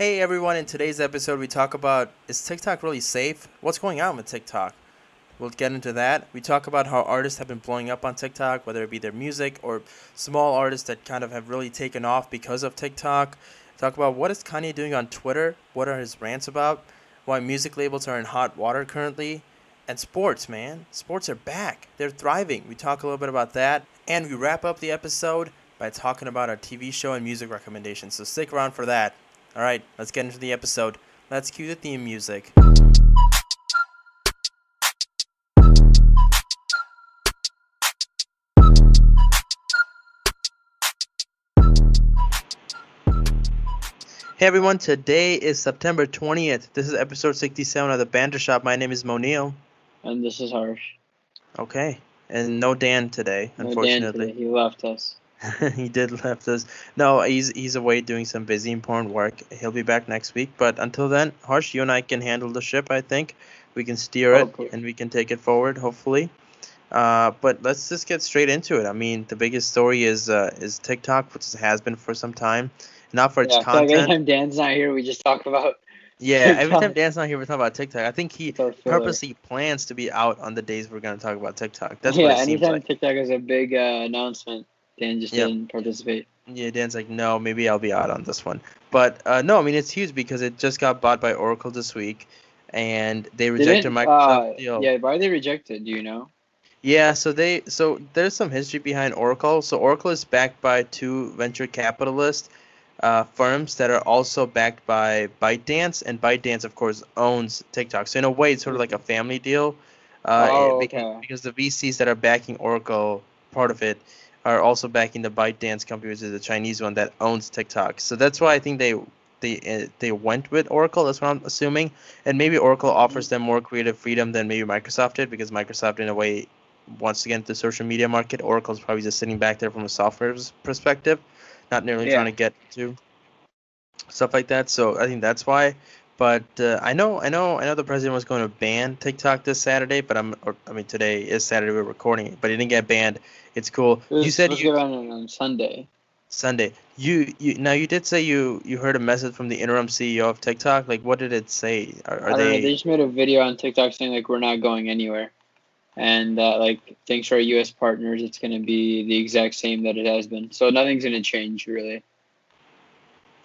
Hey everyone, in today's episode, we talk about is TikTok really safe? What's going on with TikTok? We'll get into that. We talk about how artists have been blowing up on TikTok, whether it be their music or small artists that kind of have really taken off because of TikTok. Talk about what is Kanye doing on Twitter, what are his rants about, why music labels are in hot water currently, and sports, man. Sports are back. They're thriving. We talk a little bit about that, and we wrap up the episode by talking about our TV show and music recommendations. So stick around for that. All right, let's get into the episode. Let's cue the theme music. Hey everyone, today is September 20th. This is episode 67 of the Banter Shop. My name is Moniel. And this is Harsh. Okay, and no Dan today, No Dan today. He left us. he did left us. No, he's he's away doing some busy important work. He'll be back next week. But until then, Harsh, you and I can handle the ship. I think we can steer it Hopefully. and we can take it forward. Hopefully. Uh, but let's just get straight into it. I mean, the biggest story is uh, is TikTok, which has been for some time, not for its yeah, feel every time Dan's not here, we just talk about yeah, every time Dan's not here, we're talking about TikTok. I think he filler. purposely plans to be out on the days we're gonna talk about TikTok. That's yeah, what it seems anytime like. TikTok has a big uh, announcement, Dan just Yep. didn't participate. Yeah, Dan's like, no, maybe I'll be out on this one. But uh, no, I mean it's huge because it just got bought by Oracle this week, and they rejected Didn't, Microsoft uh, deal. Yeah, why are they rejected? Do you know? Yeah, so they so there's some history behind Oracle. So Oracle is backed by two venture capitalist uh, firms that are also backed by ByteDance, and ByteDance, of course, owns TikTok. So in a way, it's sort of like a family deal. Uh, Oh, because, okay. because the VCs that are backing Oracle, part of it, are also backing the ByteDance company, which is a Chinese one that owns TikTok. So that's why I think they they uh, they went with Oracle. That's what I'm assuming, and maybe Oracle offers them more creative freedom than maybe Microsoft did, because Microsoft, in a way, wants to get into the social media market. Oracle's probably just sitting back there from a software perspective, not nearly Yeah. trying to get to stuff like that. So I think that's why. But uh, I know, I know, I know the president was going to ban TikTok this Saturday, but I'm, or, I mean, today is Saturday. We're recording it, but it didn't get banned. It's cool. It was You said you on on Sunday. Sunday. You, you now you did say you you heard a message from the interim CEO of TikTok. Like, what did it say? Are, are I they? know. They just made a video on TikTok saying like we're not going anywhere, and uh, like thanks to our U.S. partners, it's going to be the exact same that it has been. So nothing's going to change really.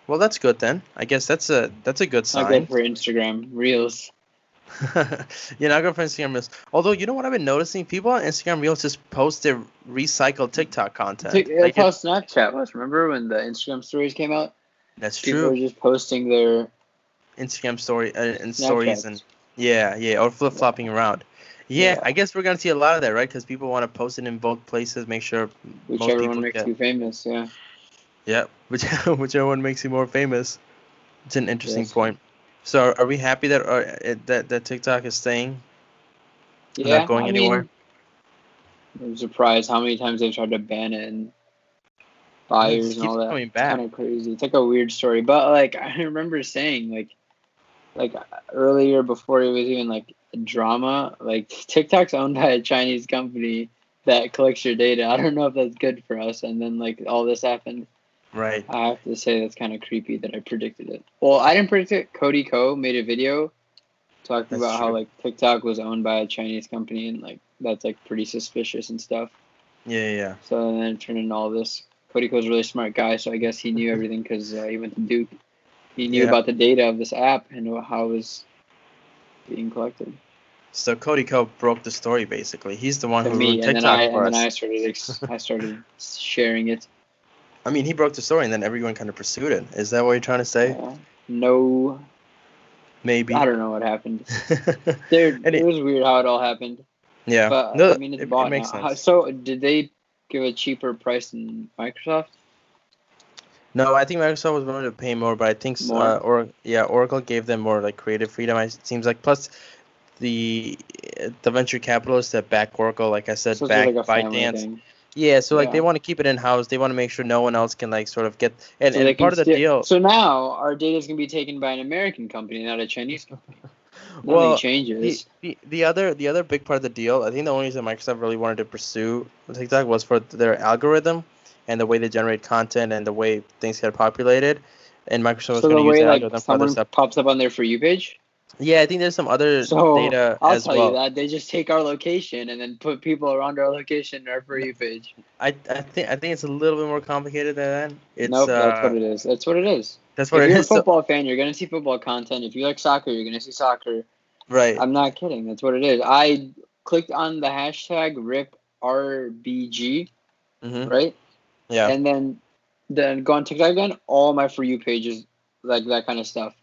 Well, that's good then. I guess that's a that's a good sign. good for Instagram Reels. You're not good for Instagram Reels. Although you know what I've been noticing, people on Instagram Reels just post their recycled TikTok content. Tik- Like, That's how Snapchat was. Remember when the Instagram stories came out? that's People true. were just posting their Instagram story uh, and stories and yeah, yeah, or flip flopping around. Yeah, Yeah. I guess we're gonna see a lot of that, right? Because people want to post it in both places, make sure most people one makes get. you famous. Yeah. Yeah, which whichever one makes you more famous. It's an interesting Yes. point. So, are, we happy that uh, that that TikTok is staying? Not Yeah. going I anywhere? Mean, I'm surprised how many times they've tried to ban it and buyers and all that. coming back. Kind of crazy. It's like a weird story, but like I remember saying like like earlier before it was even like drama. Like TikTok's owned by a Chinese company that collects your data. I don't know if that's good for us. And then like all this happened. Right. I have to say that's kind of creepy that I predicted it. Well, I didn't predict it. Cody Ko made a video talking That's about how like TikTok was owned by a Chinese company and like that's like pretty suspicious and stuff. Yeah, yeah. So then it turned into all this. Cody Ko's a really smart guy, so I guess he knew everything because uh, he went to Duke. He knew Yeah. about the data of this app and how it was being collected. So Cody Ko broke the story basically. He's the one To who me, ruined and then TikTok I for and then I started ex- I started sharing it. I mean, he broke the story, and then everyone kind of pursued it. Is that what you're trying to say? Uh, no, Maybe. I don't know what happened. And it- it was weird how it all happened. yeah. But no, I mean, it's it, bought it makes now. sense. So did they give a cheaper price than Microsoft? No, I think Microsoft was willing to pay more, but I think uh, or yeah, Oracle gave them more like creative freedom. It seems like plus the the venture capitalists that back Oracle, like I said, So back like Dance. Yeah, so like they want to keep it in house. They want to make sure no one else can like sort of get. And, So and part of the steal- deal. So now our data is gonna be taken by an American company, not a Chinese company. Nothing Well, the, changes. the the other the other big part of the deal, I think the only reason Microsoft really wanted to pursue TikTok was for their algorithm and the way they generate content and the way things get populated. and Microsoft is So going to use the like algorithm for other stuff. pops up on their for you page. Yeah, I think there's some other So data I'll as tell well. you that they just take our location and then put people around our location in our for you page. I, I think I think it's a little bit more complicated than that. It's nope, that's uh, what it is. That's what it is. that's what if it you're is. a So- football fan, you're gonna see football content. If you like soccer, you're gonna see soccer. right. I'm not kidding. That's what it is. I clicked on the hashtag RipRBG, hmm right? Yeah. And then then go on TikTok again. All my for you pages like that kind of stuff.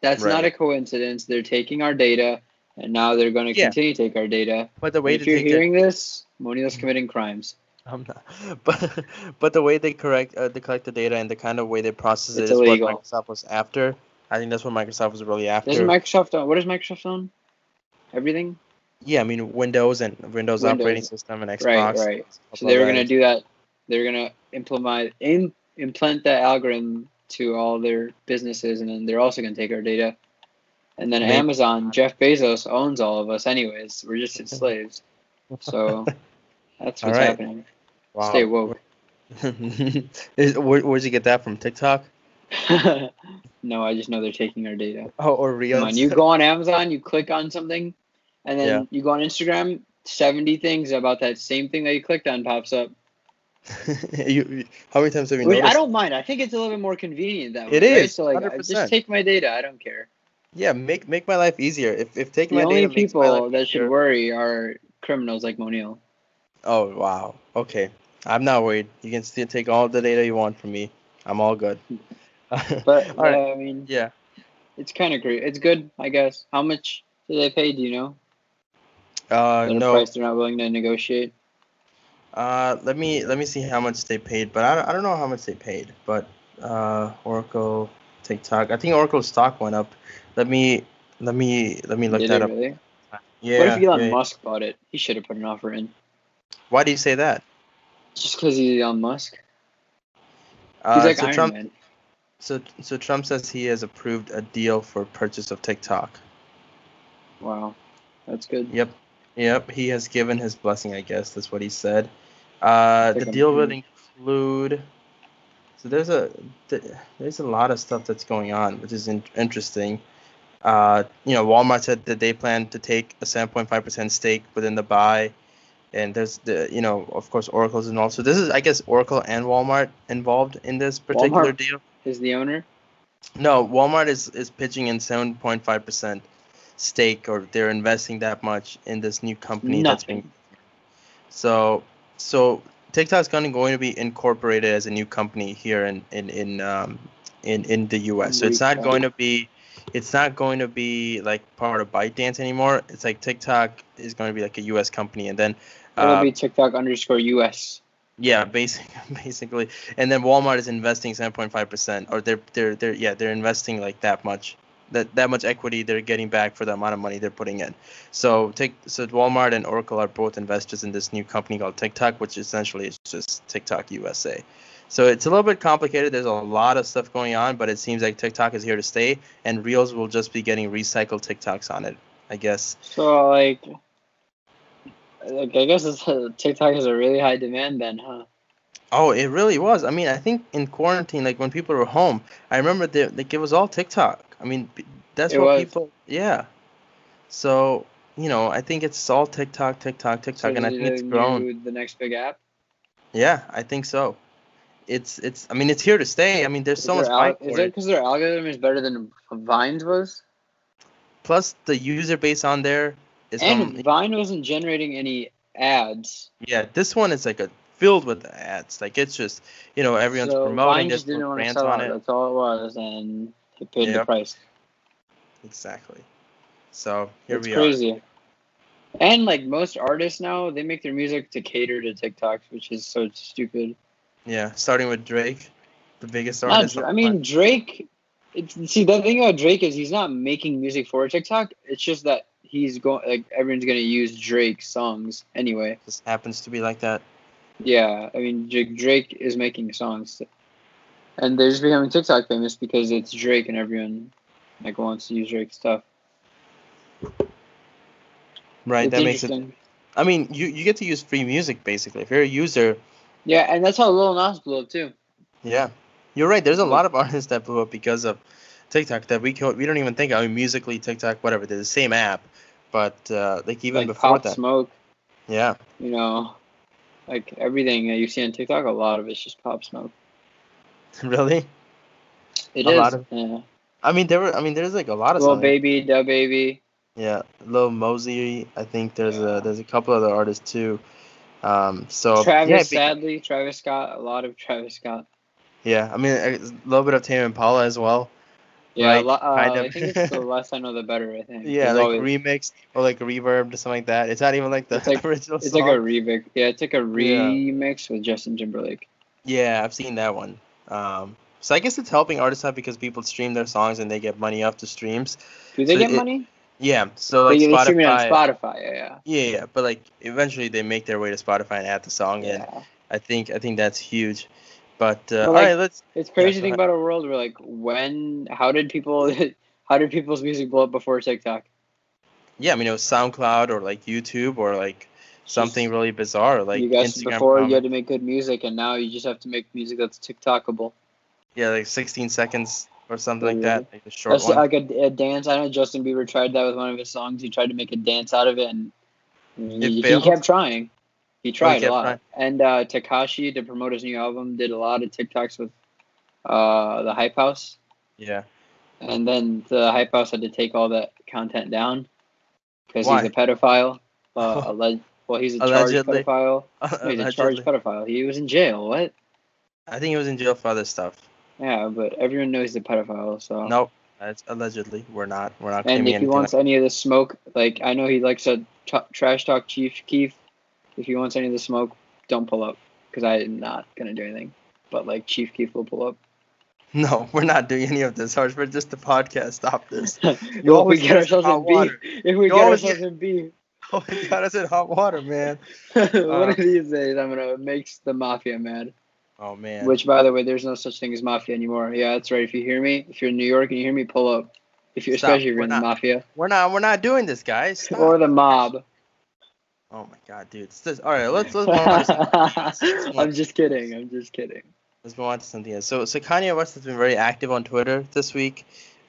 That's not a coincidence. They're taking our data, and now they're going to Yeah. continue to take our data. but the way if you're it, hearing this, Moniel's committing crimes. I'm not. But but the way they correct uh, they collect the data and the kind of way they process it It's is illegal. what Microsoft was after. I think that's what Microsoft was really after. Doesn't Microsoft own? What Microsoft own? Everything. yeah, I mean Windows and Windows, operating system and Xbox. right. stuff So they were going to do that. They're going to implement im, implant that algorithm to all their businesses, and then they're also going to take our data. And then Maybe. Amazon, Jeff Bezos owns all of us, anyways. We're just his slaves. So that's what's right. happening. Wow. Stay woke. Is- where, where'd you get that from? TikTok? no, I just know they're taking our data. Oh, or Come Reels? on, you go on Amazon, you click on something, and then Yeah. you go on Instagram. Seventy things about that same thing that you clicked on pops up. you, how many times have you Which noticed? I don't mind. I think it's a little bit more convenient that way. It is. right? So like, 100%. just take my data. I don't care. Yeah, make make my life easier. If if taking The my only data makes my people that should worry are criminals like Moniel. Oh wow. Okay. I'm not worried. You can still take all the data you want from me. I'm all good. But all right. uh, I mean, Yeah. it's kind of great. It's good, I guess. How much do they pay? Do you know? Uh no. price they're not willing to negotiate. Uh let me let me see how much they paid, but I don't, I don't know how much they paid. But uh Oracle, TikTok. I think Oracle's stock went up. Let me let me let me look Did that up. really? Yeah. what if Elon yeah. Musk bought it? He should have put an offer in. Why do you say that? Just because he's Elon Musk. He's Uh, like so Iron Trump Man. so so Trump says he has approved a deal for purchase of TikTok. Wow, that's good. Yep. Yep. He has given his blessing, I guess. That's what he said. Uh, the deal would include. So there's a there's a lot of stuff that's going on, which is in- interesting. Uh, you know, Walmart said that they plan to take a 7.5% stake within the buy, and there's the you know of course Oracle's involved. So this is I guess Oracle and Walmart involved in this particular Walmart? deal. Is the owner? No, Walmart is is pitching in 7.5% stake, or they're investing that much in this new company that's being. Nothing. So TikTok is going to going to be incorporated as a new company here in in in um in in the U.S. So it's not going to be. It's not going to be like part of ByteDance anymore. It's like TikTok is going to be like a U.S. company, and then It'll uh, be TikTok underscore US. yeah, basic, basically, and then Walmart is investing seven point five percent, or they're they're they're yeah they're investing like that much, that that much equity they're getting back for the amount of money they're putting in. So take so Walmart and Oracle are both investors in this new company called TikTok, which essentially is just TikTok USA. So it's a little bit complicated. There's a lot of stuff going on, but it seems like TikTok is here to stay, and Reels will just be getting recycled TikToks on it, I guess. So like, like I guess it's, uh, TikTok has a really high demand then, huh? Oh, it really was. I mean, I think in quarantine, like when people were home, I remember they, like it was all TikTok. I mean, that's It what was. people. Yeah. So you know, I think it's all TikTok, TikTok, TikTok, So and I think it's grown. The next big app. Yeah, I think so. It's it's. I mean, it's here to stay. I mean, there's Is so much al- Is it because their algorithm is better than Vine's was? Plus, the user base on there is. And um, Vine wasn't generating any ads. yeah, this one is like a filled with ads. Like it's just you know everyone's so promoting. Vine just didn't want to sell on it. That's all it was, and paid the price. Exactly. So here it's we are. crazy. And like most artists now, they make their music to cater to TikToks, which is so stupid. Yeah, starting with Drake, the biggest artist. Of I mean. Drake. It's, see, the thing about Drake is he's not making music for TikTok. It's just that he's going like everyone's gonna use Drake songs anyway. just happens to be like that. Yeah, I mean Drake is making songs, and they're just becoming TikTok famous because it's Drake and everyone like wants to use Drake stuff. Right. It's that makes it. I mean, you you get to use free music basically. If you're a user, Yeah, and that's how Lil Nas blew up too. yeah, You're right. There's a lot of artists that blew up because of TikTok that we we don't even think. I mean, musically, TikTok, whatever. They're the same app, but uh, like even like before Pop that, Smoke, yeah, you know, like everything that you see on TikTok, a lot of it's just Pop Smoke. really. It A is. lot of- yeah. I mean, there were. I mean, there's like a lot of Little songs. baby, da baby. Yeah, Lil Mosey. I think there's Yeah. a there's a couple other artists too. Um, so Travis, yeah, sadly, Travis Scott. A lot of Travis Scott. yeah. I mean, a little bit of Tame Impala as well. Yeah, Right, a lot, uh, kind I think it's the less I know, the better. I think. Yeah, It's like always- remix or like reverb or something like that. It's not even like the It's like- original It's song. like a remix. Yeah, it's like a remix with Justin Timberlake. Yeah, I've seen that one. Um, so I guess it's helping artists out because people stream their songs and they get money off the streams. Do they So get it- money? Yeah, so like they stream it on Spotify. Spotify. Yeah, yeah. Yeah, yeah, but like eventually they make their way to Spotify and add the song in. yeah. I think I think that's huge. But, uh, But, like, right, let's. It's crazy to think about a world where like when how did people how did people's music blow up before TikTok? Yeah, I mean it was SoundCloud or like YouTube or like something really bizarre like you guys Instagram. before you had to make good music and now you just have to make music that's TikTokable. Yeah, like 16 seconds or something like that, like a short That's one. like a, a dance. I know Justin Bieber tried that with one of his songs. He tried to make a dance out of it and he, he kept trying. He tried kept a lot. trying. And uh, Tekashi to promote his new album did a lot of TikToks with uh, the Hype House. yeah. and then the hype house had to take all that content down because he's a pedophile. Uh, alleg- well, he's a charged pedophile. No, he's a charged pedophile. He was in jail. What? I think he was in jail for other stuff. Yeah, but everyone knows he's a pedophile. So. Nope. It's allegedly. We're not. We're not And if he wants any of the smoke, like I know he likes to trash talk Chief Keef. If he wants any of the smoke, don't pull up because I'm not gonna do anything. But like Chief Keef will pull up. No, we're not doing any of this, Harsh. We're just the podcast. Stop this. if we always get get in ourselves in beef, if we You get ourselves in beef, Oh my god, it's in hot water, man. one Uh, of these days I'm gonna make the mafia mad. Oh man. Which, by the way, there's no such thing as mafia anymore. Yeah, that's right. If you hear me, if you're in New York and you hear me, pull up. If you, Stop. especially if you're We're in the mafia we're not. We're not doing this, guys. Stop. or the mob. Oh my god, dude. This, all right, let's let's move on to something else. Let's I'm just kidding. I'm just kidding. Let's move on to something else. So, so Kanye West has been very active on Twitter this week.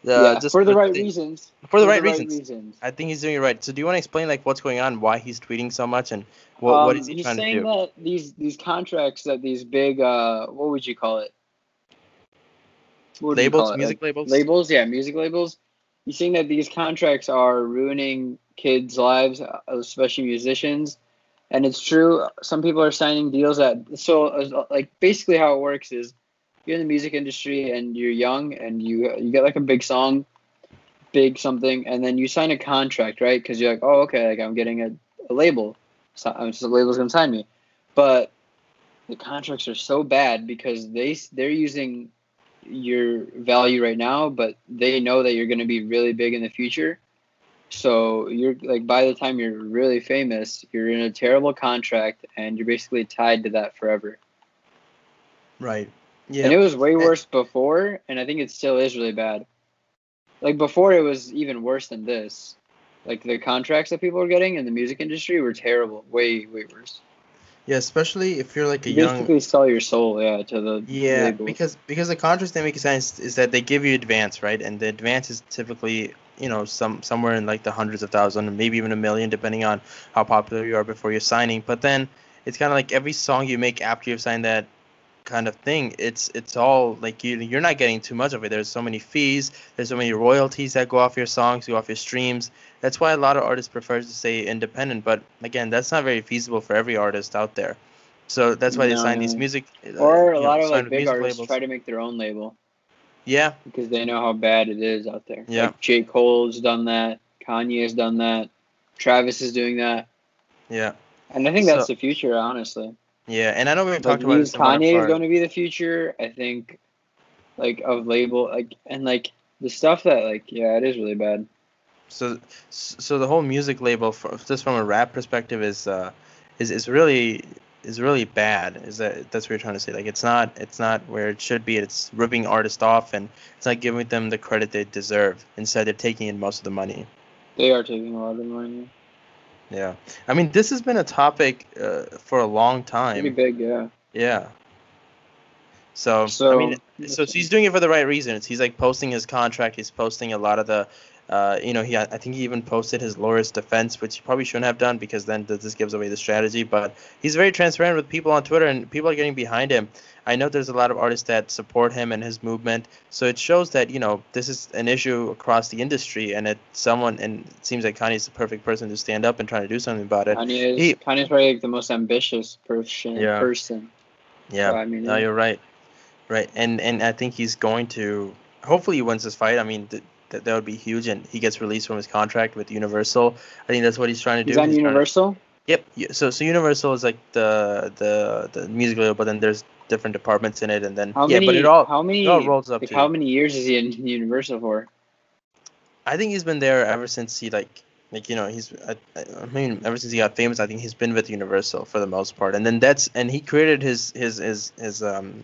Uh, yeah, just for the with right reasons. For the right reasons. reasons. I think he's doing it right. So, do you want to explain like what's going on, why he's tweeting so much, and what what Um, is he he's trying to do? He's saying that these these contracts that these big uh what would you call it? What labels, call it? music Like, labels. labels, yeah, music labels. He's saying that these contracts are ruining kids' lives, uh, especially musicians. And it's true. Some people are signing deals that so uh, like basically how it works is you're in the music industry and you're young and you you get like a big song, big something, and then you sign a contract, right? Because you're like, oh, okay, like I'm getting a, a label, so uh, so the label's gonna sign me, but the contracts are so bad because they they're using your value right now, but they know that you're gonna be really big in the future. So you're like by the time you're really famous, you're in a terrible contract and you're basically tied to that forever. Right. Yeah. And it was way worse before, and I think it still is really bad. Like before, it was even worse than this. Like the contracts that people were getting in the music industry were terrible, way way worse. yeah, especially if you're like a You young. basically sell your soul, yeah, to the Yeah, labels. because because the contracts they make sense is that they give you advance, right? And the advance is typically you know some somewhere in like the hundreds of thousands, maybe even a million, depending on how popular you are before you're signing. But then it's kind of like every song you make after you've signed that kind of thing. It's it's all like you you're not getting too much of it. There's so many fees. There's so many royalties that go off your songs, go off your streams. That's why a lot of artists prefer to stay independent. But again, that's not very feasible for every artist out there. So that's why they sign these No. music. uh, or a you know, lot of like big artists labels. try to make their own label Yeah, because they know how bad it is out there. Yeah. Like J. Cole's done that, Kanye has done that, Travis is doing that, yeah, and I think that's So- the future, honestly. Yeah. And I know we've Like, talked about these this. in one of Kanye is going to be the future. I think, like of label, like and like the stuff that like yeah, it is really bad. So, so the whole music label, for, just from a rap perspective, is uh, is is really is really bad. Is that that's what you're trying to say? Like it's not it's not where it should be. It's ripping artists off, and it's not giving them the credit they deserve. Instead, they're taking in most of the money. They are taking a lot of the money. Yeah, I mean this has been a topic uh, for a long Pretty time. big, yeah. Yeah. So, So- I mean, so he's doing it for the right reasons. He's like posting his contract. He's posting a lot of the, uh, you know, he I think he even posted his lawyer's defense, which he probably shouldn't have done because then this gives away the strategy. But he's very transparent with people on Twitter, and people are getting behind him. I know there's a lot of artists that support him and his movement, so it shows that you know this is an issue across the industry, and it someone and it seems like Kanye's the perfect person to stand up and try to do something about it. Kanye is He- Kanye's probably like the most ambitious person. Yeah. person. Yeah, So, I mean, no, you're right, right, and and I think he's going to. Hopefully, he wins this fight. I mean, th- th- that would be huge, and he gets released from his contract with Universal. I think that's what he's trying to do. he's on He's trying to- Universal. Yep. So so Universal is like the the the music label, but then there's different departments in it, and then How yeah, many? but it all how many? it all rolls up like, how many years is he in Universal for? I think he's been there ever since he like like you know he's I, I I mean ever since he got famous. I think he's been with Universal for the most part, and then that's and he created his his his his um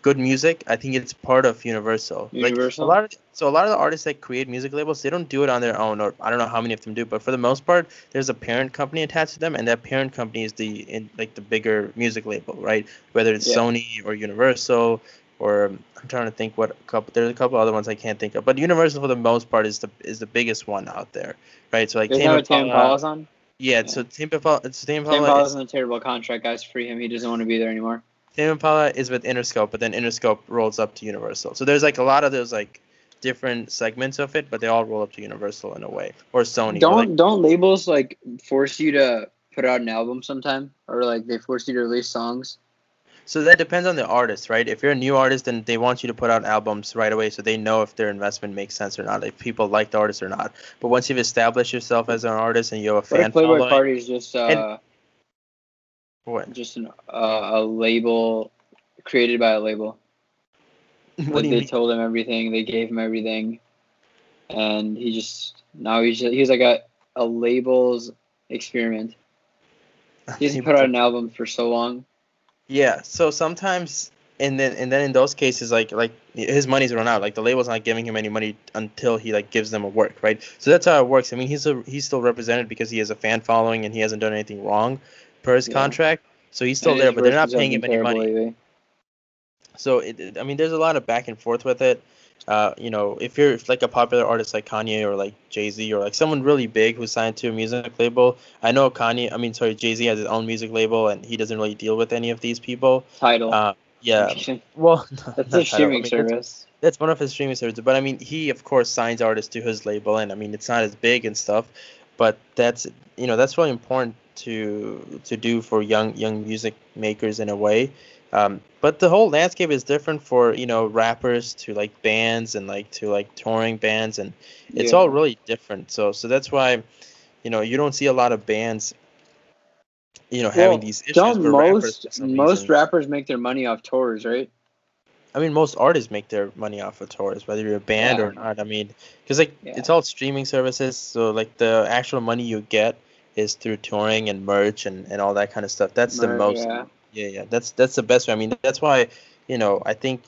good music. I think it's part of Universal. Universal? Like a lot of so a lot of the artists that create music labels, they don't do it on their own, or I don't know how many of them do, but for the most part, there's a parent company attached to them, and that parent company is the in, like the bigger music label, right? Whether it's Yeah. Sony or Universal or I'm trying to think what a couple. There's a couple other ones I can't think of, but Universal for the most part is the is the biggest one out there, right? So like Isn't Tame that what Tame Impala- Impala's on? yeah, so Tame Impala, it's Tame Tame Impala, Impala's is, in a terrible contract. Guys, free him. He doesn't want to be there anymore. Tame Impala is with Interscope, but then Interscope rolls up to Universal. So there's like a lot of those like different segments of it, but they all roll up to Universal in a way, or Sony. Don't like, don't labels like force you to put out an album sometime, or like they force you to release songs? So that depends on the artist, right? If you're a new artist, then they want you to put out albums right away, so they know if their investment makes sense or not, if people like the artist or not. But once you've established yourself as an artist and you have a fan Playboi following, Carti is just uh, And- what? just an, uh, a label created by a label? What they mean? told him everything, they gave him everything, and he just now he's just, he's like a a label's experiment. He hasn't put out an album for so long. Yeah. So sometimes, and then and then in those cases, like like his money's run out. Like the label's not giving him any money until he like gives them a work, right? So that's how it works. I mean, he's a he's still represented because he has a fan following and he hasn't done anything wrong per his Yeah. contract. So he's still And there, but they're not paying him any money. lately. So it, I mean, there's a lot of back and forth with it. Uh, you know, if you're if like a popular artist like Kanye or like Jay Z or like someone really big who's signed to a music label, I know Kanye. I mean, sorry, Jay Z has his own music label and he doesn't really deal with any of these people. Tidal. Uh, yeah. Well, That's a Tidal. I streaming mean, service. that's one of his streaming services. But I mean, he of course signs artists to his label, and I mean, it's not as big and stuff. But that's you know that's really important to to do for young young music makers in a way. Um, but the whole landscape is different for you know rappers to like bands and like to like touring bands, and it's Yeah. all really different. So so that's why you know you don't see a lot of bands you know having these issues. Don't where rappers most most reason- rappers make their money off tours, right? I mean, most artists make their money off of tours, whether you're a band or not. I mean, because like Yeah. it's all streaming services, so like the actual money you get is through touring and merch and, and all that kind of stuff. That's the most. yeah. Yeah, yeah. That's that's the best way. I mean, that's why you know I think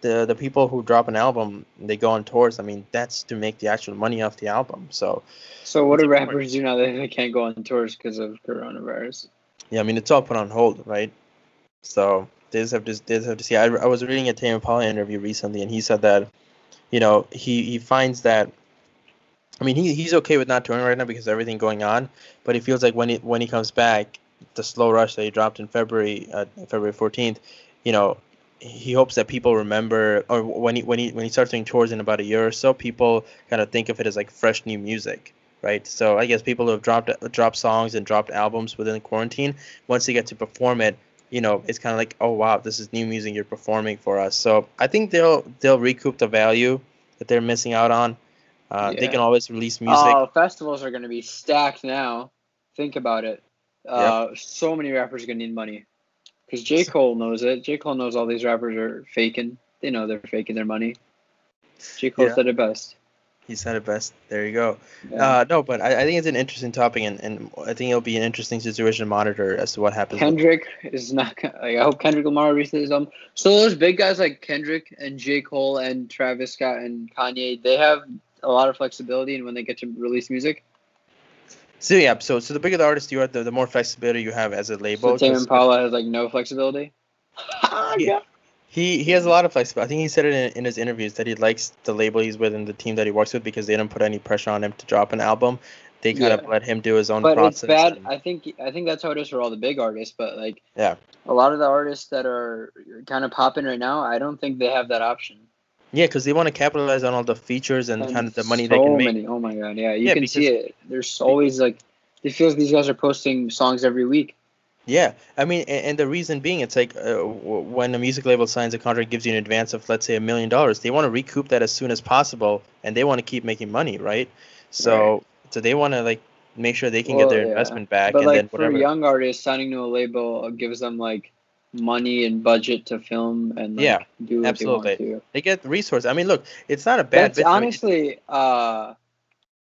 the the people who drop an album they go on tours. I mean, that's to make the actual money off the album. So So what do important. rappers do now that they can't go on tours because of coronavirus? yeah, I mean, it's all put on hold, right? So they just have to they just have to see. I, I was reading a Tame Impala interview recently, and he said that, you know, he he finds that. I mean, he, he's okay with not touring right now because of everything going on, but he feels like when he when he comes back, the slow rush that he dropped in February, uh, February fourteenth, you know, he hopes that people remember, or when he when he when he starts doing tours in about a year or so, people kind of think of it as like fresh new music, right? So I guess people who have dropped dropped songs and dropped albums within quarantine, once they get to perform it, you know, it's kind of like, oh wow, this is new music you're performing for us. So I think they'll they'll recoup the value that they're missing out on. Uh, They can always release music. Oh, festivals are going to be stacked now. Think about it. Uh, So many rappers are going to need money. Because J. Cole knows it. J. Cole knows all these rappers are faking. They know they're faking their money. J. Cole Yeah. said it best. He said it best. There you go. Yeah. Uh, no, but I, I think it's an interesting topic, and, and I think it'll be an interesting situation to monitor as to what happens. Kendrick is not. Like, I hope Kendrick Lamar releases album. So those big guys like Kendrick and J. Cole and Travis Scott and Kanye, they have a lot of flexibility in when they get to release music. So yeah, so so the bigger the artist you are, the, the more flexibility you have as a label. So Tame Impala has like no flexibility. Yeah. He he has a lot of flexibility. I think he said it in, in his interviews that he likes the label he's with and the team that he works with because they don't put any pressure on him to drop an album. They kind of let him do his own But process. it's bad. and- I think I think that's how it is for all the big artists. But like Yeah. a lot of the artists that are kind of popping right now, I don't think they have that option. Yeah, because they want to capitalize on all the features and, And kind of the money so they can make. Many. Oh my god, yeah, you Yeah, can see it. There's always like it feels these guys are posting songs every week. Yeah, I mean, and, and the reason being, it's like uh, w- when a music label signs a contract, gives you an advance of let's say a million dollars, they want to recoup that as soon as possible, and they want to keep making money, right? So, so they want to like make sure they can Well, get their yeah. investment back, But and like then for whatever. young artists, signing to a label gives them like money and budget to film and like, Yeah, do what absolutely. they want to. They get resources. I mean, look, it's not a bad. That's honestly, uh,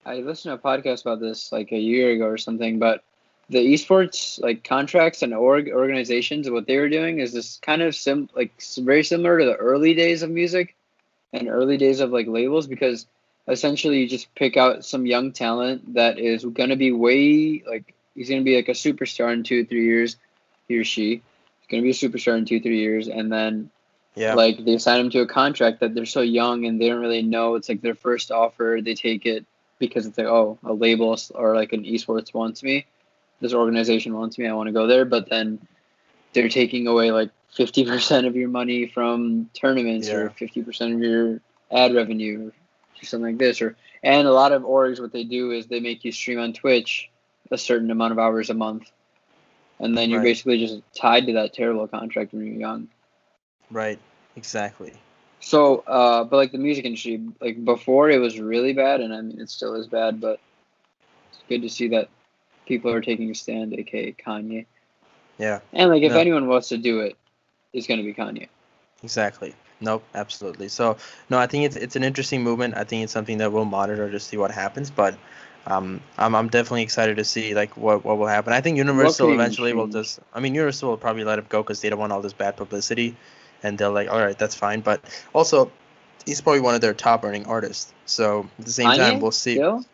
I listened to a podcast about this like a year ago or something, but the esports like contracts and org organizations, what they were doing is this kind of sim like very similar to the early days of music and early days of like labels because essentially you just pick out some young talent that is gonna be way like he's gonna be like a superstar in two three years, he or she. He's gonna be a superstar in two three years, and then yeah, like they sign them to a contract that they're so young and they don't really know. It's like their first offer. They take it because it's like, oh, a label or like an esports wants me. This organization wants me. I want to go there. But then they're taking away like 50% of your money from tournaments or 50% of your ad revenue or something like this. Or And a lot of orgs, what they do is they make you stream on Twitch a certain amount of hours a month. And then you're Right. basically just tied to that terrible contract when you're young. right, exactly. So, uh, but like the music industry, like before it was really bad, and I mean it still is bad, but it's good to see that people are taking a stand, aka Kanye. Yeah, And like if No. anyone wants to do it, it's gonna be Kanye. exactly. Nope, absolutely. So, no, I think it's it's an interesting movement. I think it's something that we'll monitor to see what happens, but. Um, I'm, I'm definitely excited to see like what, what will happen. I think Universal eventually will just. I mean, Universal will probably let him go because they don't want all this bad publicity, and they're like, all right, that's fine. But also, he's probably one of their top earning artists. So at the same time, we'll see. Still?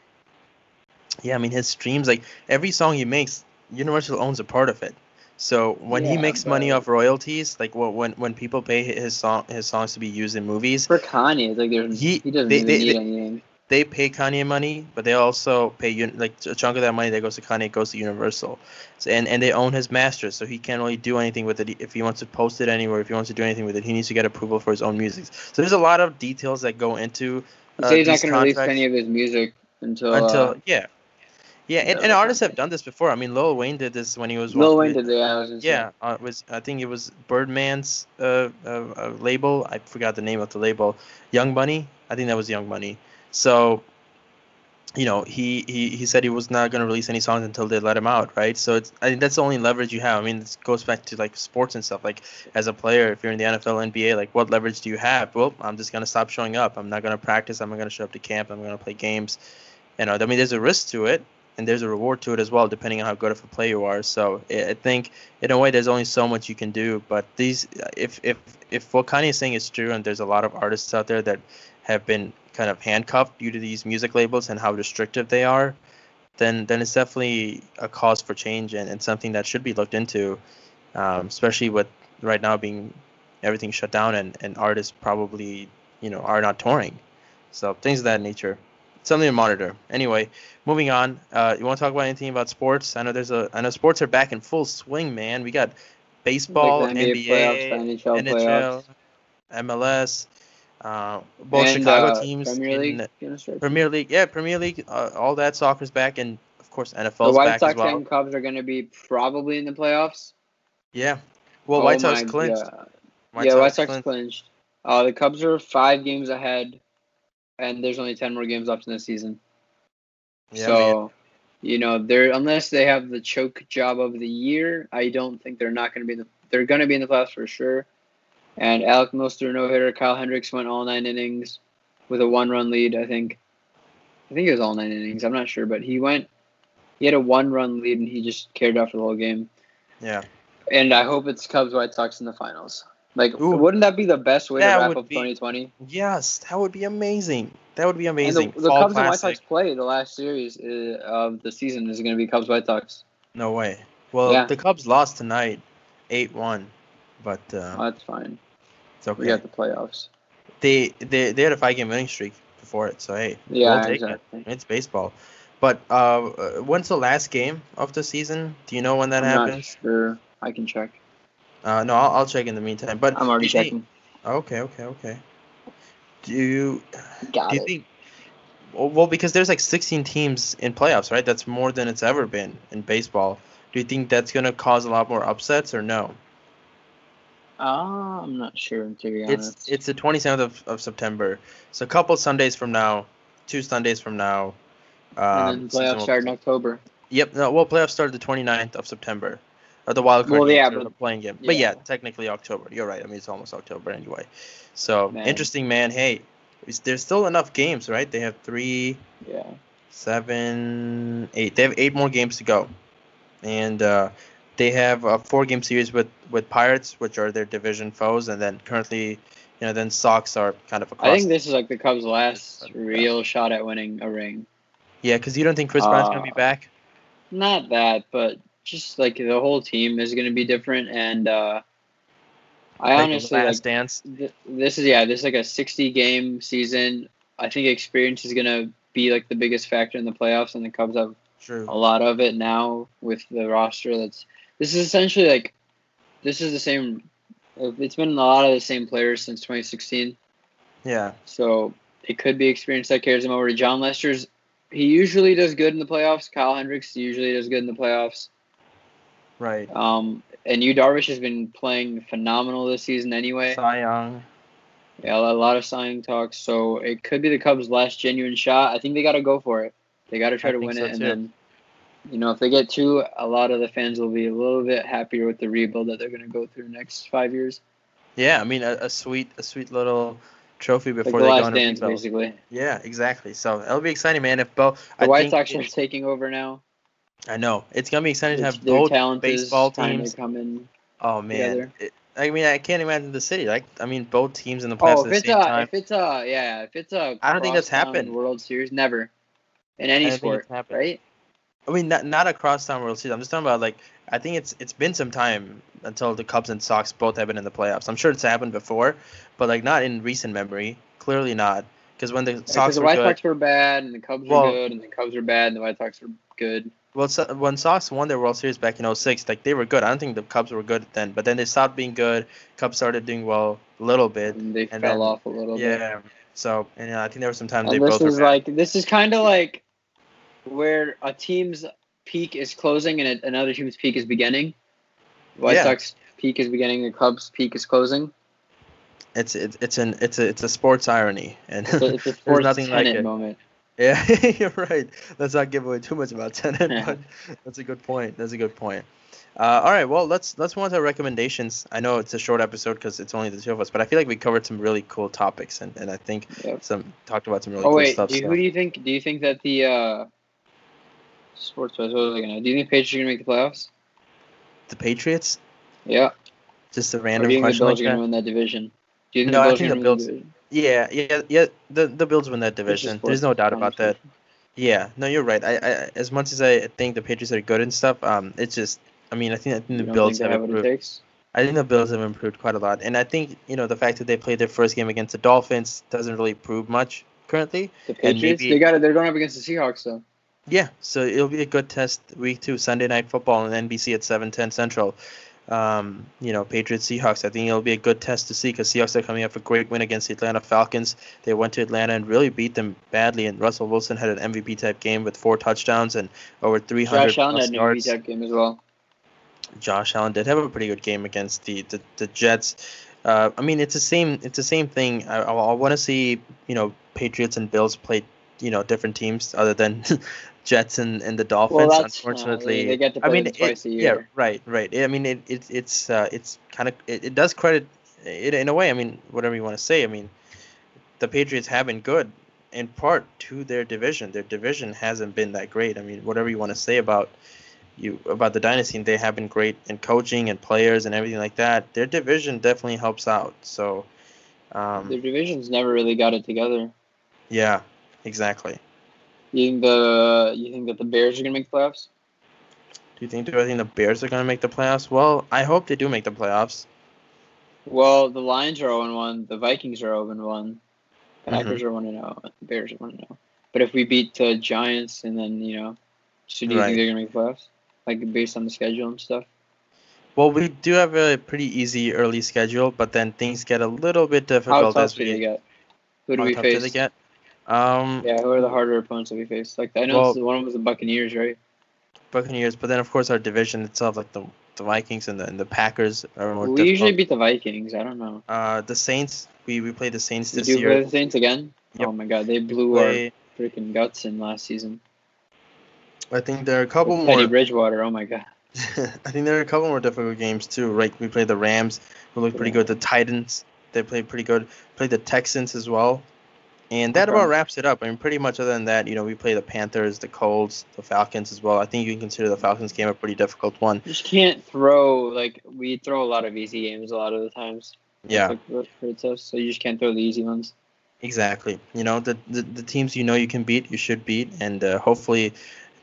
Yeah, I mean his streams like every song he makes, Universal owns a part of it. So when he Yeah, makes money off royalties, like wh- when when people pay his song his songs to be used in movies, For Kanye, it's like there's He- he, doesn't they- they- need they- anything. They pay Kanye money, but they also pay like a chunk of that money that goes to Kanye goes to Universal, so, and and they own his masters, so he can't really do anything with it if he wants to post it anywhere. If he wants to do anything with it, he needs to get approval for his own music. So there's a lot of details that go into uh, said he's not gonna release any of his music until until uh, yeah, yeah, and, and artists have done this before. I mean, Lil Wayne did this when he was Lil Wayne did that. I was. Yeah, uh, it was I think it was Birdman's uh, uh, uh, label. I forgot the name of the label. Young Money. I think that was Young Money. So, you know, he he, he said he was not going to release any songs until they let him out, right? So it's I think that's the only leverage you have. I mean, this goes back to like sports and stuff. Like as a player, if you're in the NFL, NBA, like what leverage do you have? Well, I'm just going to stop showing up. I'm not going to practice. I'm not going to show up to camp. I'm going to play games. You know, I mean, there's a risk to it, and there's a reward to it as well, depending on how good of a player you are. So I I think in a way, there's only so much you can do. But these, if if if what Kanye is saying is true, and there's a lot of artists out there that have been kind of handcuffed due to these music labels and how restrictive they are, then then it's definitely a cause for change and, and something that should be looked into, um, especially with right now being everything shut down and, and artists probably you know are not touring, so things of that nature. Something to monitor. Anyway, moving on. Uh, you want to talk about anything about sports? I know there's a. I know sports are back in full swing, man. We got baseball, Like NBA NBA, playoffs, NHL, NHL, playoffs. MLS, uh, both and, Chicago uh, teams, Premier League. Premier League, yeah, Premier League, uh, all that soccer's back, and of course The NFL's White back Sox as well. and Cubs are going to be probably in the playoffs. Yeah, well, Oh White Sox clinched. God. White yeah, Sox White Sox clinched. clinched. Uh, the Cubs are five games ahead, and there's only ten more games left in the season. Yeah, so, you know, they're unless they have the choke job of the year, I don't think they're not going to be in the. They're going to be in the playoffs for sure. And Alec Mills threw a no hitter. Kyle Hendricks went all nine innings with a one run lead. I think. I think it was all nine innings. I'm not sure, but he went. He had a one run lead, and he just carried out for the whole game. yeah, And I hope it's Cubs White Sox in the finals. Like, Ooh. wouldn't that be the best way to wrap would up be 2020? yes, that would be amazing. That would be And the, amazing. the Cubs and White Classic. Sox play the last series uh, of the season is going to be Cubs White Sox. No way. Well, Yeah. the Cubs lost tonight, eight one, but uh, Oh, that's fine. It's okay. We got the playoffs. they they they had a five game winning streak before it, so hey, Yeah, we'll take it. exactly. It's baseball. But uh, uh, when's the last game of the season? Do you know when that I'm not happens? sure. I can check. Uh, no, I'll, I'll check in the meantime. But I'm already do you think- checking. Okay, okay, okay. Do you Got do you it. think? Well, well, because there's like 16 teams in playoffs, right? That's more than it's ever been in baseball. Do you think that's gonna cause a lot more upsets or no? Uh, I'm not sure to be It's honest. it's the 27th of, of September. So a couple Sundays from now, two Sundays from now. Um, and then playoffs start in October. Yep. No. Well, playoffs start the 29th of September. Or the wild card Well, yeah, but- the playing game. But yeah, yeah. technically October. You're right. I mean, it's almost October anyway. So Man. interesting, man. Hey, is- there's still enough games, right? They have three, Yeah. seven, eight. They have eight more games to go, and uh, they have a four-game series with with Pirates, which are their division foes, and then currently, you know, then Sox are kind of across. I think this is like the Cubs' last real shot at winning a ring. yeah, because you don't think Kris Bryant's gonna be Uh, back? Not that, but just like the whole team is going to be different. And uh, I Like honestly last like dance. th- this is yeah, this is like a 60 game season. I think experience is going to be like the biggest factor in the playoffs, and the Cubs have True. a lot of it now with the roster. That's this is essentially like this is the same. It's been a lot of the same players since 2016. Yeah. So it could be experience that carries him over to Jon Lester's. He usually does good in the playoffs. Kyle Hendricks usually does good in the playoffs. Right. Um, and Yu Darvish has been playing phenomenal this season anyway. Cy Young. Yeah, a lot of signing talks. So it could be the Cubs' last genuine shot. I think they got to go for it. They got to try I to win so it, and then, you know, if they get two, a lot of the fans will be a little bit happier with the rebuild that they're going to go through next five years. Yeah, I mean a, a sweet a sweet little trophy Like before the they go into dance, rebuild. basically. Yeah, exactly. So it'll be exciting, man. If both, The I White Sox are taking over now. I know it's gonna be exciting to have both baseball teams. coming. Oh man, it, I mean I can't imagine the city. Like I mean both teams in the oh, playoffs Oh, at if the it's same a, time. if it's a, yeah, if it's a. I don't think that's happened. World Series, never, in any I don't think sport, right? I mean not not a crosstown World Series. I'm just talking about like I think it's it's been some time until the Cubs and Sox both have been in the playoffs. I'm sure it's happened before, but like not in recent memory. Clearly not, because when the Sox the were White good. Sox were bad, and the Cubs Well- were good, and the Cubs were bad, and the White Sox were good. Well, so, when Sox won their World Series back in 06, like they were good. I don't think the Cubs were good then, but then they stopped being good. Cubs started doing well a little bit. And they and fell then- off a little bit. Yeah. So, and you know, I think there were some times they And this both were is like this is kind of like where a team's peak is closing and a- another team's peak is beginning. White Yeah. Sox peak is beginning, the Cubs peak is closing. it's it's it's an it's a it's a sports irony, and It's a, it's a sports nothing like it. moment. Yeah, you're right. Let's not give away too much about Tenet, Yeah. but that's a good point. That's a good point. Uh, all right, well, let's let's move on to recommendations. I know it's a short episode because it's only the two of us, but I feel like we covered some really cool topics, and, and I think Yep. some talked about some really Oh cool wait, stuff. do you- so- who do you think? Do you think that the uh, sports? What was I gonna? Do you think the Patriots are gonna make the playoffs? The Patriots? Yeah. Just a Or random do you think the Bills like are gonna that? win that division? Do you think No, I the Bills think are the Bills-? Yeah, yeah, yeah. The the Bills win that division. There's no doubt about that. Yeah, no, you're right. I, I as much as I think the Patriots are good and stuff, um, it's just I mean I think I think the Bills think have have improved. I think the Bills have improved quite a lot, and I think you know the fact that they played their first game against the Dolphins doesn't really prove much currently. The Patriots, maybe- they got it. They're going up against the Seahawks though. Yeah, so it'll be a good test week two, Sunday night football on NBC at seven ten Central. Um, you know, Patriots Seahawks. I think it'll be a good test to see because Seahawks are coming off a great win against the Atlanta Falcons. They went to Atlanta and really beat them badly, and Russell Wilson had an MVP type game with four touchdowns and over three hundred Josh Allen had an. MVP type game as well. Josh Allen did have a pretty good game against the the, the Jets. Uh, I mean, it's the same. It's the same thing. I, I, I want to see you know Patriots and Bills play you know different teams other than Jets and, and the Dolphins. Well, that's unfortunately, uh, they get to I mean, twice it, a yeah, right, right. I mean, it, it it's uh, it's kind of it, it does credit it in a way. I mean, whatever you want to say. I mean, the Patriots have been good in part to their division. Their division hasn't been that great. I mean, whatever you want to say about you about the dynasty, they have been great in coaching and players and everything like that. Their division definitely helps out. So, um, Their divisions never really got it together. yeah, exactly. You think the you think that the Bears are gonna make the playoffs? Do you think do I think the Bears are gonna make the playoffs? Well, I hope they do make the playoffs. Well, the Lions are 0 1. The Vikings are 0 1. The Packers Mm-hmm. are 1 0. the Bears are 1 0. But if we beat the Giants and then, you know, so do you Right. think they're going to make playoffs? Like, based on the schedule and stuff? Well, we do have a pretty easy early schedule, but then things get a little bit How difficult tough as do we they get? Who do how we tough do face? they get. Um, Yeah, who are the harder opponents that we face? Like, I know Well- this is- one of them was the Buccaneers, right? Buccaneers, but then of course our division itself, like the the Vikings and the and the Packers, are more we usually beat the Vikings. I don't know. Uh, the Saints, we we played the Saints this you year. play the Saints again? Yep. Oh my god, they blew Play- our freaking guts in last season. I think there are a couple Teddy more. Bridgewater, oh my god. I think there are a couple more difficult games too. Right, we played the Rams, who looked pretty Yeah. good. The Titans, they played pretty good. Played the Texans as well, and that Okay. about wraps it up. I mean, pretty much other than that, you know, we play the Panthers, the Colts, the Falcons as well. I think you can consider the Falcons game a pretty difficult one. You just can't throw like we throw a lot of easy games a lot of the times. Yeah, Like, so you just can't throw the easy ones. exactly. You know, the the, the teams you know you can beat, you should beat, and uh, hopefully.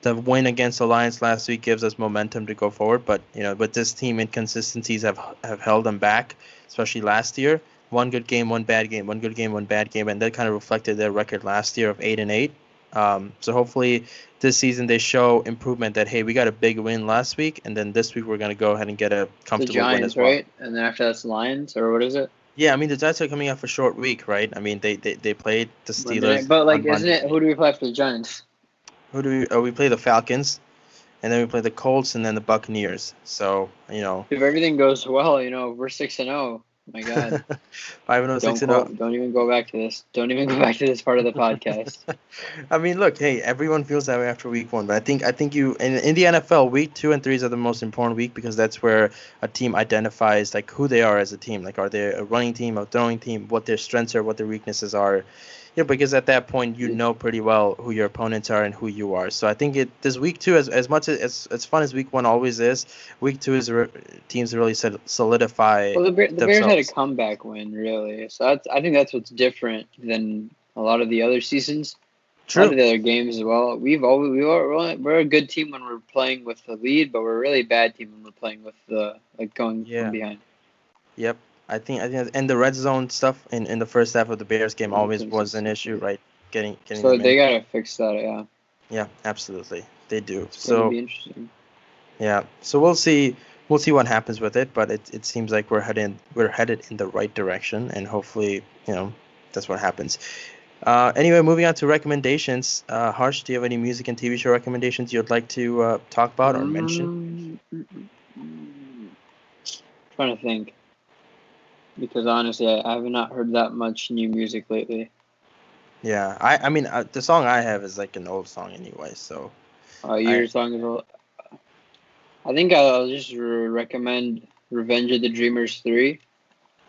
The win against the Lions last week gives us momentum to go forward, but you know, with this team, inconsistencies have have held them back, especially last year. One good game, one bad game, one good game, one bad game, and that kind of reflected their record last year of eight and eight. Um, so hopefully this season they show improvement. That hey, we got a big win last week, and then this week we're gonna go ahead and get a The comfortable win as Giants, well. right? And then after that's Lions, or what is it? Yeah, I mean the Giants are coming off a short week, right? I mean they they, they played the Steelers. But like, isn't Monday. it? Who do we play after the Giants? Who do we? Oh, we play the Falcons, and then we play the Colts, and then the Buccaneers. So you know, If everything goes well, you know, we're six and zero. My God, five and oh, don't six and go, don't even go back to this. Don't even go back to this part of the podcast. I mean, look, hey, everyone feels that way after week one, but I think I think you in, in the NFL, week two and threes are the most important week because that's where a team identifies like who they are as a team. Like, are they a running team, a throwing team, what their strengths are, what their weaknesses are. Yeah, because at that point you know pretty well who your opponents are and who you are. So I think it this week two, as as much as as, as fun as week one always is, week two is re- teams really sol- solidify. Well, the, Bear, the Bears had a comeback win, really. So that's, I think that's what's different than a lot of the other seasons. A lot of True. the other games as well. We've always we are we're, we're a good team when we're playing with the lead, but we're a really bad team when we're playing with the like going Yeah. from behind. Yep. I think I think and the red zone stuff in, in the first half of the Bears game always was an issue, right? Getting getting So they gotta fix that. Yeah, Yeah, absolutely. They do. it's So be interesting. yeah. So we'll see we'll see what happens with it, but it, it seems like we're heading we're headed in the right direction and hopefully, you know, that's what happens. Uh, anyway, moving on to recommendations. Uh, Harsh, do you have any music and TV show recommendations you'd like to uh, talk about or mention? Mm, mm, mm, mm. Trying to think, because honestly, I, I have not heard that much new music lately. Yeah, I I mean uh, the song I have is like an old song anyway, so Uh, your song is. a- I think I'll just re- recommend "Revenge of the Dreamers 3,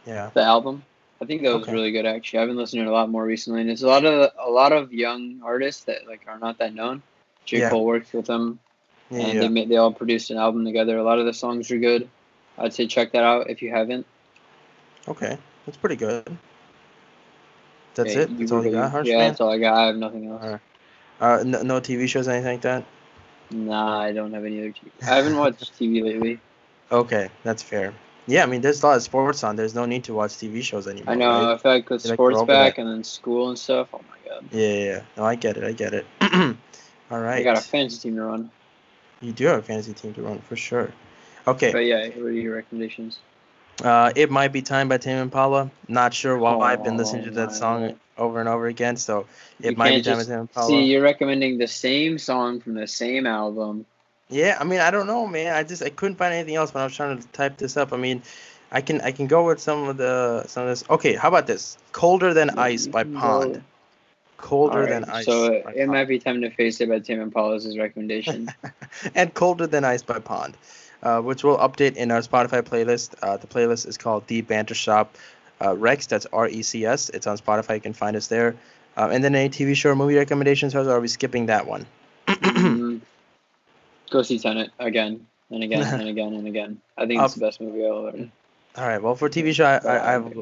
yeah. the album. I think that was Okay. really good. Actually, I've been listening to it a lot more recently, and it's a lot of a lot of young artists that like are not that known. J Yeah. Cole works with them, Yeah, and yeah. they made, they all produced an album together. A lot of the songs are good. I'd say check that out if you haven't. Okay, that's pretty good. That's Okay, it. That's all you got, Harsh Yeah, that's all I got. I have nothing else. Uh, no, no TV shows, anything like that. Nah, I don't have any other TV. I haven't watched TV lately. Okay, that's fair. Yeah, I mean, there's a lot of sports on. There's no need to watch TV shows anymore. I know. right? I feel like with You're like, sports back and then school and stuff. Oh my god. Yeah, yeah, yeah. No, I get it. I get it. all right. I got a fantasy team to run. You do have a fantasy team to run for sure. Okay. But yeah, what are your recommendations? Uh, it might be time by Tame Impala. Not sure why I've been listening to Oh, that song God. over and over again. So it You might be time by Tame Impala. See, you're recommending the same song from the same album. Yeah, I mean, I don't know, man. I just I couldn't find anything else when I was trying to type this up. I mean, I can I can go with some of the some of this. Okay, how about this? Colder than ice by Pond. Colder Alright, than ice. So it Pond. might be time to face it by Tame Impala's recommendation. and Colder Than Ice by Pond, uh, which we'll update in our Spotify playlist. Uh, the playlist is called The Banter Shop uh, Recs. That's R E C S. It's on Spotify. You can find us there. Um, and then any TV show or movie recommendations, or are we skipping that one? Mm, Go see Tenet again and again and again and again. I think it's the best movie I'll ever. All right. Well, for TV show, I, I, I've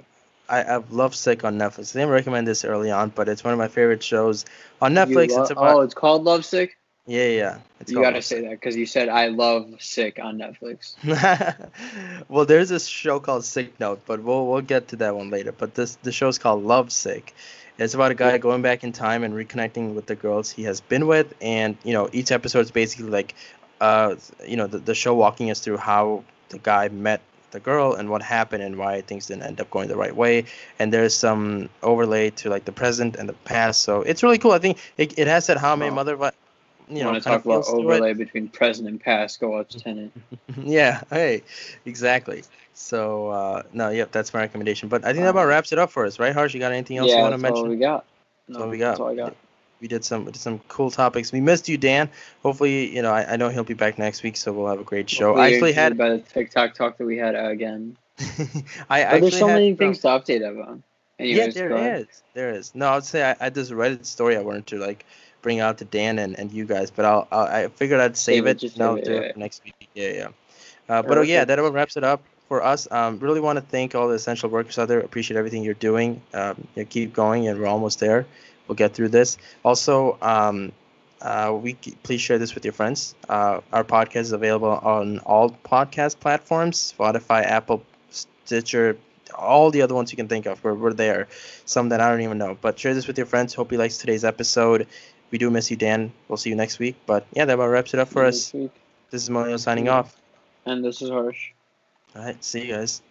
I, I've loved Sick on Netflix. I didn't recommend this early on, but it's one of my favorite shows on Netflix. lo- it's about oh, it's called Lovesick. Yeah, yeah. It's you gotta say that because you said I love Sick on Netflix. well, there's this show called Sick Note, but we'll we'll get to that one later. But this the show's called Love Sick. It's about a guy going back in time and reconnecting with the girls he has been with, and you know each episode is basically like, uh, you know the, the show walking us through how the guy met the girl and what happened and why things didn't end up going the right way. And there's some overlay to like the present and the past, so it's really cool. I think it, it has that How Met Wow. Mother, you know, want to talk about feels to it. overlay between present and past? Go watch Tenet. yeah hey exactly so uh no yep that's my recommendation but i think that about Um, wraps it up for us right harsh you got anything else you want to mention? that's all we got. That's No, all we got. That's all I got. we did some did some cool topics we missed you dan hopefully you know i, I know he'll be back next week so we'll have a great show Hopefully i actually had by the TikTok talk that we had uh, again. i But there's so had, many things to update about. Anyways, yeah there is there is no i'd say i, I just read a story i wanted to like bring out to dan and, and you guys but i'll, I'll i figured i'd save Save it, it just and I'll save it, do yeah, it next week. Yeah yeah. Uh, but oh yeah that about wraps it up for us. Um, really want to thank all the essential workers out there. Appreciate everything you're doing. Um, keep going and we're almost there. We'll get through this. Also um, uh, we please share this with your friends. Uh, our podcast is available on all podcast platforms spotify apple stitcher all the other ones you can think of. We're, we're there. Some that i don't even know. But share this with your friends. Hope you liked today's episode we do miss you dan. We'll see you next week. But yeah that about wraps it up for Next us. week. this is Mario signing off. And this is Harsh. all right. See you guys